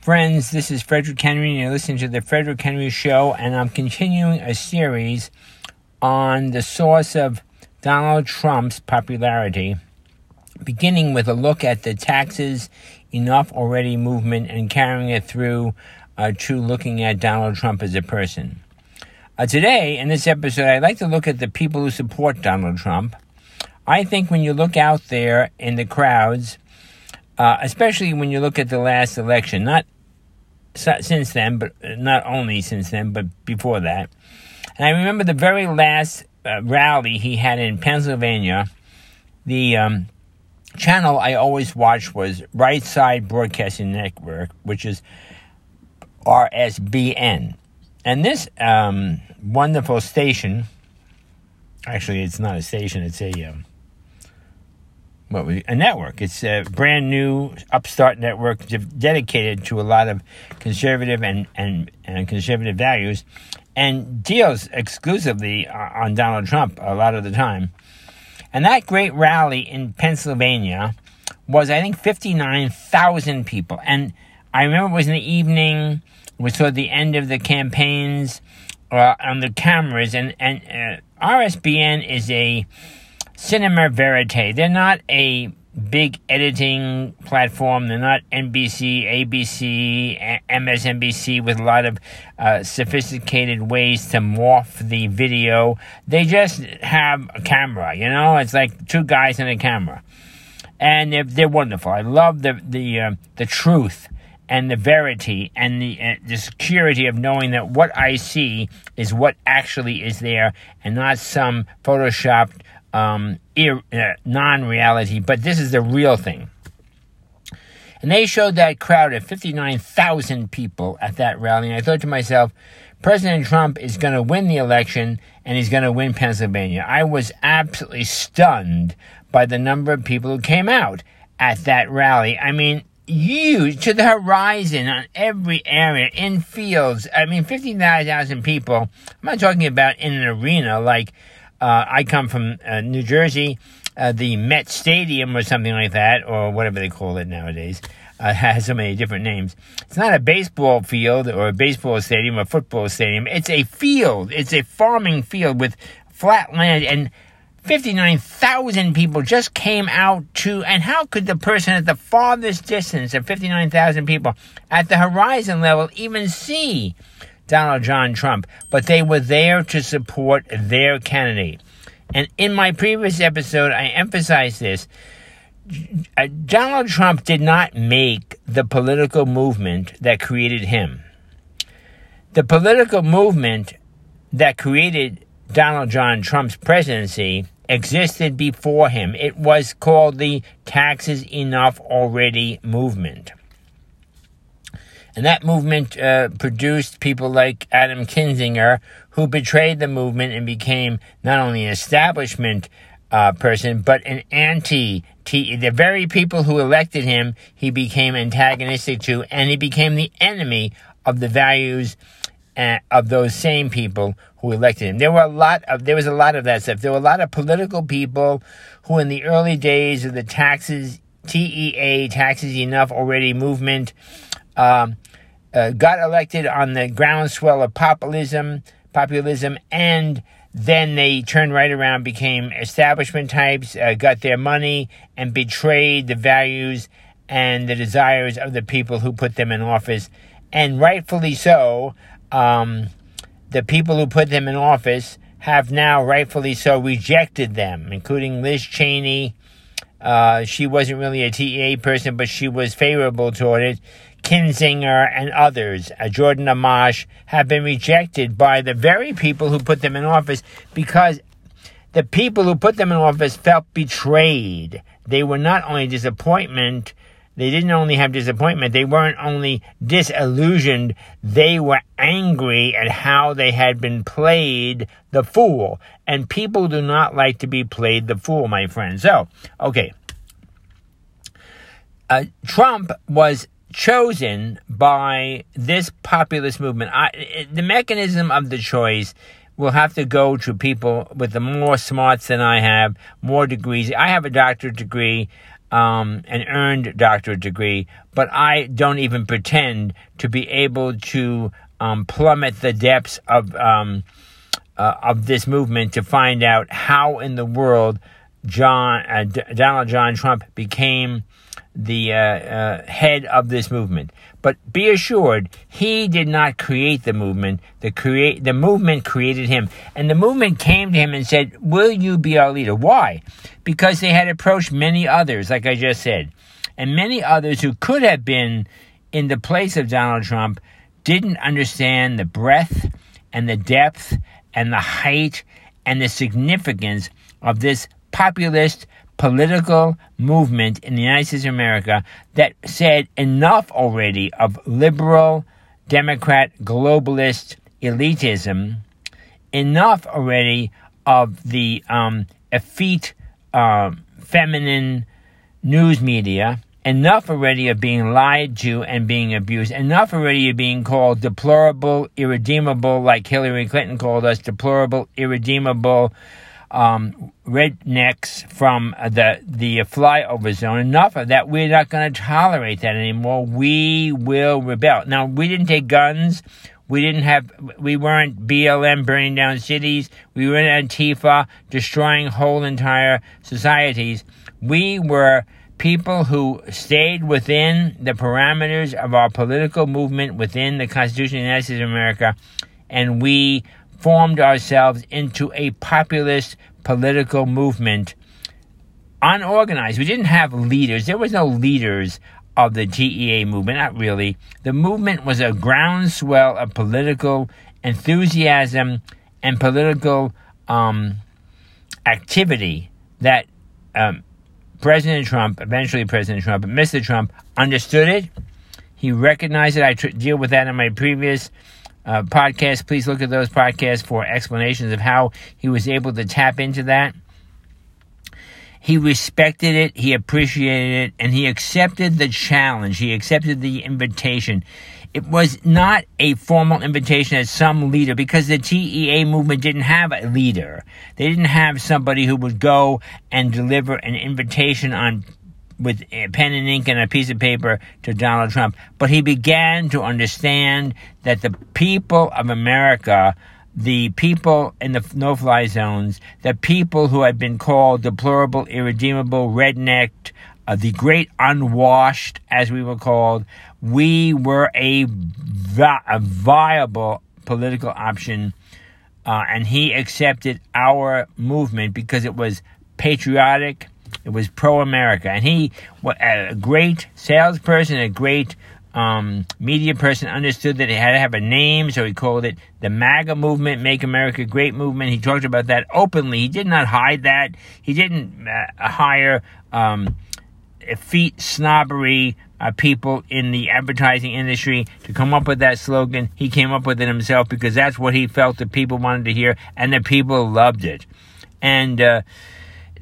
Friends, this is Frederick Henry, and you're listening to the Frederick Henry Show, and I'm continuing a series on the source of Donald Trump's popularity, beginning with a look at the taxes enough already movement and carrying it through uh, to looking at Donald Trump as a person. Uh, today, in this episode, I'd like to look at the people who support Donald Trump. I think when you look out there in the crowds, uh, especially when you look at the last election, not since then, but not only since then, but before that. And I remember the very last uh, rally he had in Pennsylvania. The um, channel I always watched was Right Side Broadcasting Network, which is RSBN. And this um, wonderful station, actually, it's not a station, it's a. Um, what it? a network. It's a brand new upstart network dedicated to a lot of conservative and, and, and conservative values and deals exclusively on Donald Trump a lot of the time. And that great rally in Pennsylvania was, I think, 59,000 people. And I remember it was in the evening, it was toward the end of the campaigns uh, on the cameras. And, and uh, RSBN is a Cinema Verite. They're not a big editing platform. They're not NBC, ABC, MSNBC with a lot of uh, sophisticated ways to morph the video. They just have a camera, you know? It's like two guys and a camera. And they're, they're wonderful. I love the, the, uh, the truth and the verity and the, uh, the security of knowing that what I see is what actually is there and not some photoshopped um, ir- uh, non reality, but this is the real thing. And they showed that crowd of 59,000 people at that rally. And I thought to myself, President Trump is going to win the election and he's going to win Pennsylvania. I was absolutely stunned by the number of people who came out at that rally. I mean, huge to the horizon on every area in fields. I mean, 59,000 people. I'm not talking about in an arena like uh, I come from uh, New Jersey. Uh, the Met Stadium or something like that, or whatever they call it nowadays, uh, has so many different names. It's not a baseball field or a baseball stadium or football stadium. It's a field. It's a farming field with flat land and 59,000 people just came out to, and how could the person at the farthest distance of 59,000 people at the horizon level even see Donald John Trump, but they were there to support their candidate. And in my previous episode, I emphasized this. Uh, Donald Trump did not make the political movement that created him. The political movement that created Donald John Trump's presidency existed before him. It was called the Taxes Enough Already movement. And that movement uh, produced people like Adam Kinzinger, who betrayed the movement and became not only an establishment uh, person, but an anti. The very people who elected him, he became antagonistic to, and he became the enemy of the values uh, of those same people who elected him. There were a lot of there was a lot of that stuff. There were a lot of political people who, in the early days of the taxes TEA taxes enough already movement, um, uh, got elected on the groundswell of populism, populism, and then they turned right around, became establishment types, uh, got their money, and betrayed the values and the desires of the people who put them in office. And rightfully so, um, the people who put them in office have now rightfully so rejected them, including Liz Cheney. Uh, she wasn't really a TEA person, but she was favorable toward it. Kinzinger, and others, uh, Jordan Amash, have been rejected by the very people who put them in office because the people who put them in office felt betrayed. They were not only disappointment, they didn't only have disappointment, they weren't only disillusioned, they were angry at how they had been played the fool. And people do not like to be played the fool, my friend. So, okay. Uh, Trump was chosen by this populist movement. I, the mechanism of the choice will have to go to people with the more smarts than I have, more degrees. I have a doctorate degree. Um, an earned doctorate degree, but I don't even pretend to be able to um, plummet the depths of um, uh, of this movement to find out how in the world John uh, D- Donald John Trump became the uh, uh, head of this movement. But be assured, he did not create the movement. The create the movement created him, and the movement came to him and said, "Will you be our leader?" Why? Because they had approached many others, like I just said, and many others who could have been in the place of Donald Trump didn't understand the breadth and the depth and the height and the significance of this populist political movement in the United States of America that said enough already of liberal, Democrat, globalist elitism, enough already of the um, effete uh, feminine news media, enough already of being lied to and being abused, enough already of being called deplorable, irredeemable, like Hillary Clinton called us, deplorable, irredeemable, um, rednecks from the the flyover zone. Enough of that. We're not going to tolerate that anymore. We will rebel. Now, we didn't take guns. We didn't have. We weren't BLM burning down cities. We weren't Antifa destroying whole entire societies. We were people who stayed within the parameters of our political movement within the Constitution of the United States of America, and we formed ourselves into a populist political movement, unorganized. We didn't have leaders. There was no leaders of the TEA movement, not really. The movement was a groundswell of political enthusiasm and political um, activity that um, President Trump, eventually President Trump, Mr. Trump, understood it. He recognized it. I tr- deal with that in my previous uh, podcast. Please look at those podcasts for explanations of how he was able to tap into that. He respected it, he appreciated it, and he accepted the challenge. He accepted the invitation. It was not a formal invitation as some leader because the TEA movement didn't have a leader. They didn't have somebody who would go and deliver an invitation on with pen and ink and a piece of paper to Donald Trump. But he began to understand that the people of America, the people in the no fly zones, the people who had been called deplorable, irredeemable, rednecked, uh, the great unwashed, as we were called, we were a, vi- a viable political option. Uh, and he accepted our movement because it was patriotic, it was pro America, and he, a great salesperson, a great um, media person, understood that it had to have a name, so he called it the MAGA movement, Make America Great movement. He talked about that openly. He did not hide that. He didn't uh, hire um, effete snobbery uh, people in the advertising industry to come up with that slogan. He came up with it himself because that's what he felt the people wanted to hear, and the people loved it. And uh,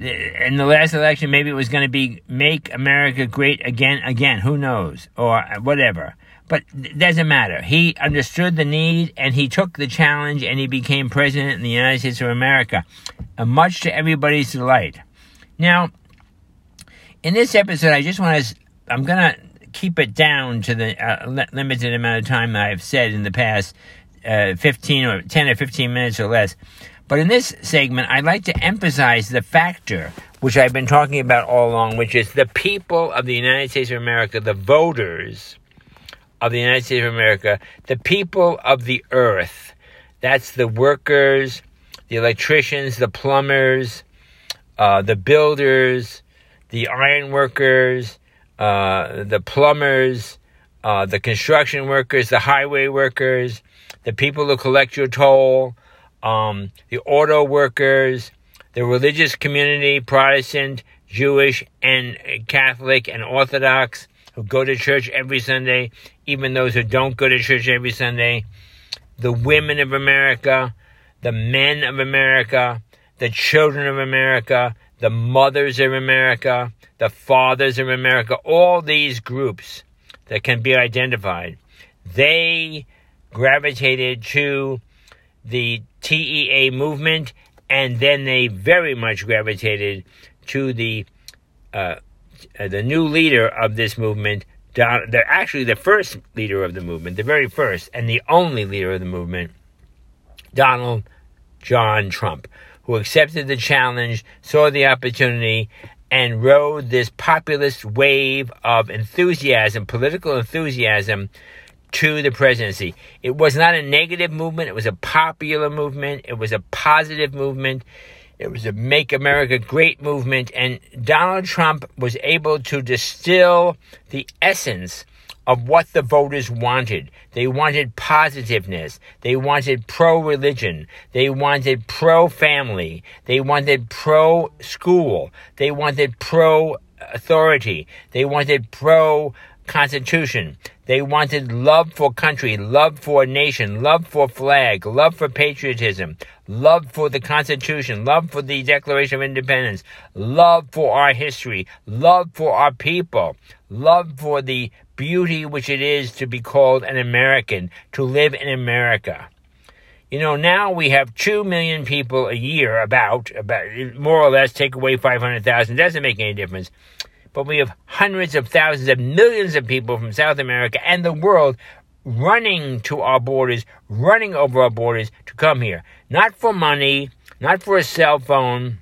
in the last election, maybe it was going to be make America great again, again. Who knows? Or whatever. But it doesn't matter. He understood the need and he took the challenge and he became president in the United States of America, uh, much to everybody's delight. Now, in this episode, I just want to, I'm going to keep it down to the uh, limited amount of time I've said in the past uh, 15 or 10 or 15 minutes or less. But in this segment, I'd like to emphasize the factor which I've been talking about all along, which is the people of the United States of America, the voters of the United States of America, the people of the earth. That's the workers, the electricians, the plumbers, uh, the builders, the iron workers, uh, the plumbers, uh, the construction workers, the highway workers, the people who collect your toll, um, the auto workers, the religious community, Protestant, Jewish, and Catholic and Orthodox, who go to church every Sunday, even those who don't go to church every Sunday, the women of America, the men of America, the children of America, the mothers of America, the fathers of America, all these groups that can be identified, they gravitated to the TEA movement, and then they very much gravitated to the uh, uh, the new leader of this movement, Don, they're actually the first leader of the movement, the very first and the only leader of the movement, Donald John Trump, who accepted the challenge, saw the opportunity, and rode this populist wave of enthusiasm, political enthusiasm, to the presidency. It was not a negative movement, it was a popular movement, it was a positive movement. It was a Make America Great movement, and Donald Trump was able to distill the essence of what the voters wanted. They wanted positiveness. They wanted pro religion. They wanted pro family. They wanted pro school. They wanted pro authority. They wanted pro constitution. They wanted love for country, love for nation, love for flag, love for patriotism, love for the Constitution, love for the Declaration of Independence, love for our history, love for our people, love for the beauty which it is to be called an American, to live in America. You know, now we have 2 million people a year, about, about more or less, take away 500,000, doesn't make any difference but we have hundreds of thousands of millions of people from South America and the world running to our borders, running over our borders to come here. Not for money, not for a cell phone,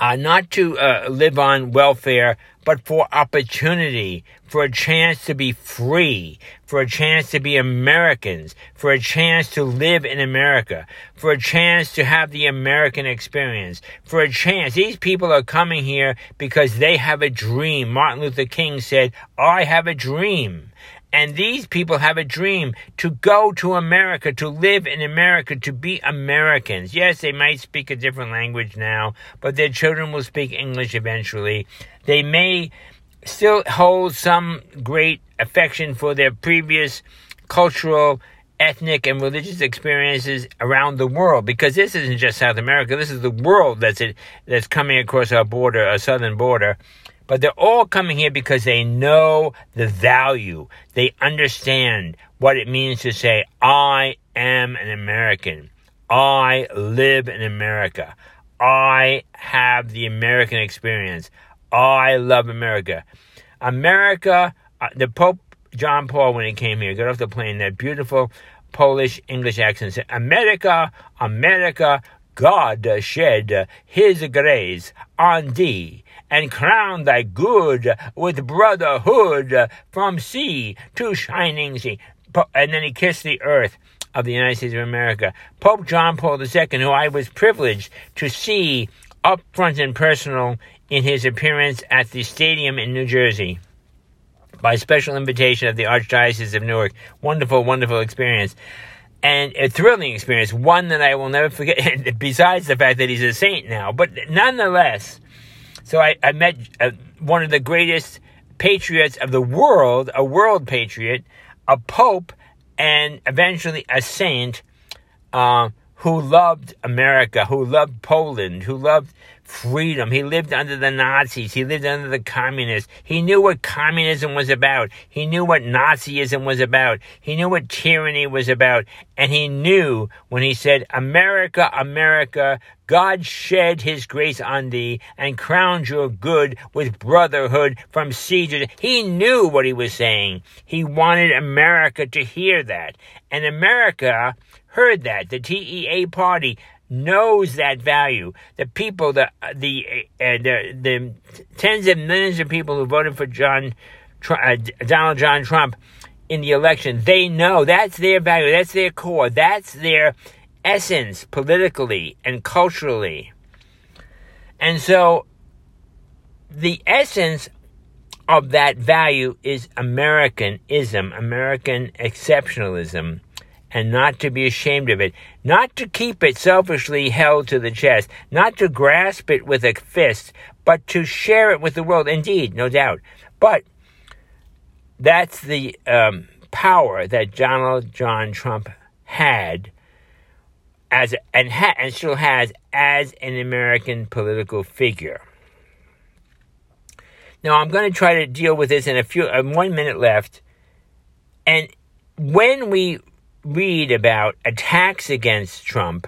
uh, not to uh, live on welfare, but for opportunity, for a chance to be free, for a chance to be Americans, for a chance to live in America, for a chance to have the American experience, for a chance. These people are coming here because they have a dream. Martin Luther King said, I have a dream. And these people have a dream to go to America, to live in America, to be Americans. Yes, they might speak a different language now, but their children will speak English eventually. They may still hold some great affection for their previous cultural, ethnic, and religious experiences around the world because this isn't just South America, this is the world that's, it, that's coming across our border, our southern border. But they're all coming here because they know the value. They understand what it means to say, I am an American. I live in America. I have the American experience. I love America. America, uh, the Pope John Paul, when he came here, got off the plane, that beautiful Polish English accent said, America, America, God shed his grace on thee and crown thy good with brotherhood from sea to shining sea. And then he kissed the earth of the United States of America. Pope John Paul II, who I was privileged to see up front and personal in his appearance at the stadium in New Jersey by special invitation of the Archdiocese of Newark. Wonderful, wonderful experience. And a thrilling experience, one that I will never forget, besides the fact that he's a saint now. But nonetheless, so I, I met uh, one of the greatest patriots of the world, a world patriot, a pope, and eventually a saint uh, who loved America, who loved Poland, who loved freedom. He lived under the Nazis. He lived under the communists. He knew what communism was about. He knew what Nazism was about. He knew what tyranny was about. And he knew when he said, America, America, God shed his grace on thee and crowned your good with brotherhood from sea to he knew what he was saying. He wanted America to hear that. And America heard that. The TEA party knows that value. The people, the the uh, the, the tens of millions of people who voted for John uh, Donald John Trump in the election, they know that's their value, that's their core, that's their essence politically and culturally. And so the essence of that value is Americanism, American exceptionalism and not to be ashamed of it, not to keep it selfishly held to the chest, not to grasp it with a fist, but to share it with the world. Indeed, no doubt. But that's the um, power that Donald John Trump had as and ha- and still has as an American political figure. Now I'm going to try to deal with this in a few uh, one minute left, and when we read about attacks against Trump,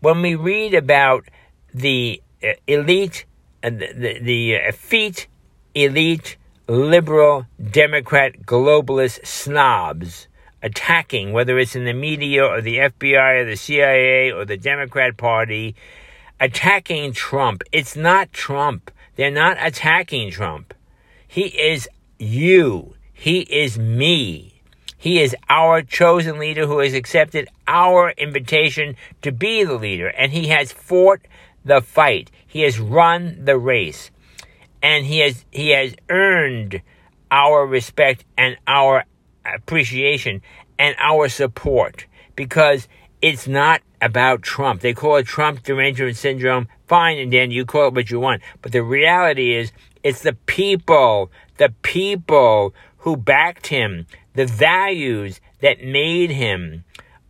when we read about the uh, elite the, the, the effete elite, liberal, Democrat, globalist snobs attacking, whether it's in the media or the FBI or the CIA or the Democrat Party, attacking Trump. It's not Trump. They're not attacking Trump. He is you. He is me. He is our chosen leader who has accepted our invitation to be the leader, and he has fought the fight. He has run the race, and he has he has earned our respect and our appreciation and our support because it's not about Trump. They call it Trump derangement syndrome. Fine, and then you call it what you want. But the reality is, it's the people, the people who backed him, the values that made him,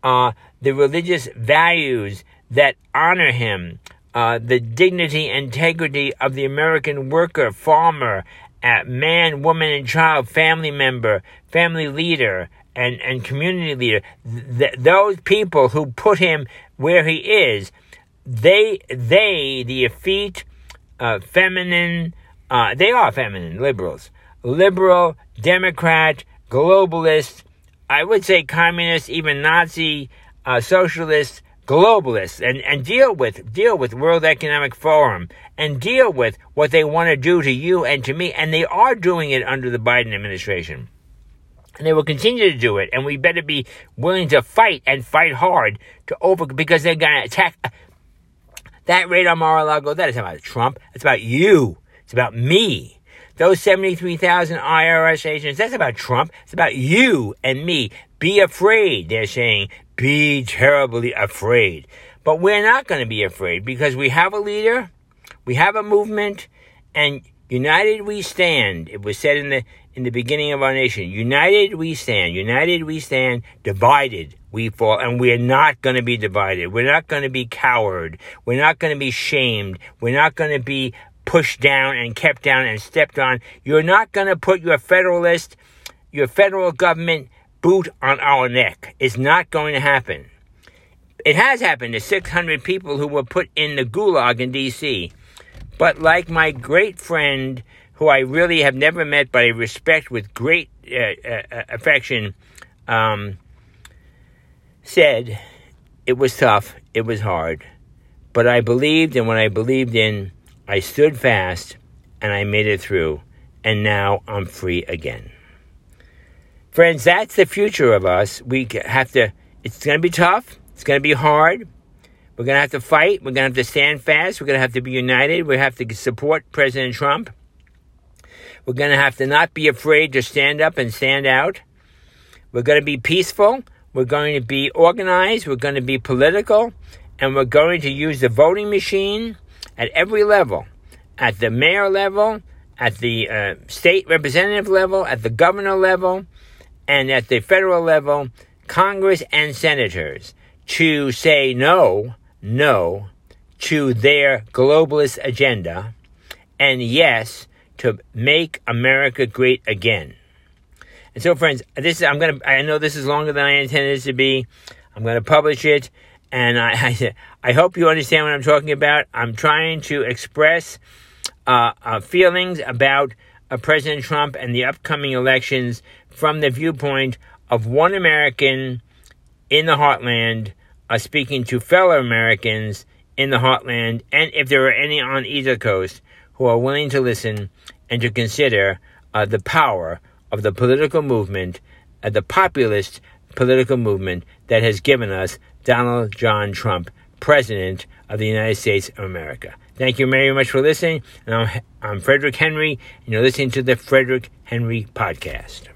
uh, the religious values that honor him, uh, the dignity and integrity of the American worker, farmer, uh, man, woman, and child, family member, family leader, and, and community leader. Th- those people who put him where he is, they, they, the effete, uh, feminine, uh, they are feminine liberals, liberal, Democrat, globalist, I would say communist, even Nazi, uh, socialist, globalist, and, and deal with deal with World Economic Forum and deal with what they want to do to you and to me, and they are doing it under the Biden administration. And they will continue to do it, and we better be willing to fight and fight hard to over because they're going to attack that radar Mar-a-Lago. That is about Trump. It's about you. It's about me. Those 73,000 IRS agents, that's about Trump. It's about you and me. Be afraid, they're saying. Be terribly afraid. But we're not going to be afraid because we have a leader, we have a movement, and united we stand. It was said in the in the beginning of our nation. United we stand. United we stand. Divided we fall. And we're not going to be divided. We're not going to be coward. We're not going to be shamed. We're not going to be pushed down and kept down and stepped on. You're not going to put your federalist, your federal government boot on our neck. It's not going to happen. It has happened to 600 people who were put in the gulag in D.C. But like my great friend, who I really have never met, but I respect with great uh, uh, affection, um, said, it was tough, it was hard, but I believed, and when I believed in, I stood fast, and I made it through, and now I'm free again. Friends, that's the future of us. We have to, it's going to be tough, it's going to be hard. We're going to have to fight. We're going to have to stand fast. We're going to have to be united. We have to support President Trump. We're going to have to not be afraid to stand up and stand out. We're going to be peaceful. We're going to be organized. We're going to be political. And we're going to use the voting machine at every level at the mayor level, at the uh, state representative level, at the governor level, and at the federal level, Congress and senators to say no, no to their globalist agenda, and yes to make America great again. And so, friends, this is, I'm gonna. I know this is longer than I intended it to be. I'm gonna publish it, and I, I, I hope you understand what I'm talking about. I'm trying to express uh, uh, feelings about uh, President Trump and the upcoming elections from the viewpoint of one American in the heartland uh, speaking to fellow Americans in the heartland, and if there are any on either coast who are willing to listen and to consider uh, the power of the political movement, uh, the populist political movement that has given us Donald John Trump, President of the United States of America. Thank you very much for listening. I'm, Frederick Henry, and you're listening to the Frederick Henry Podcast.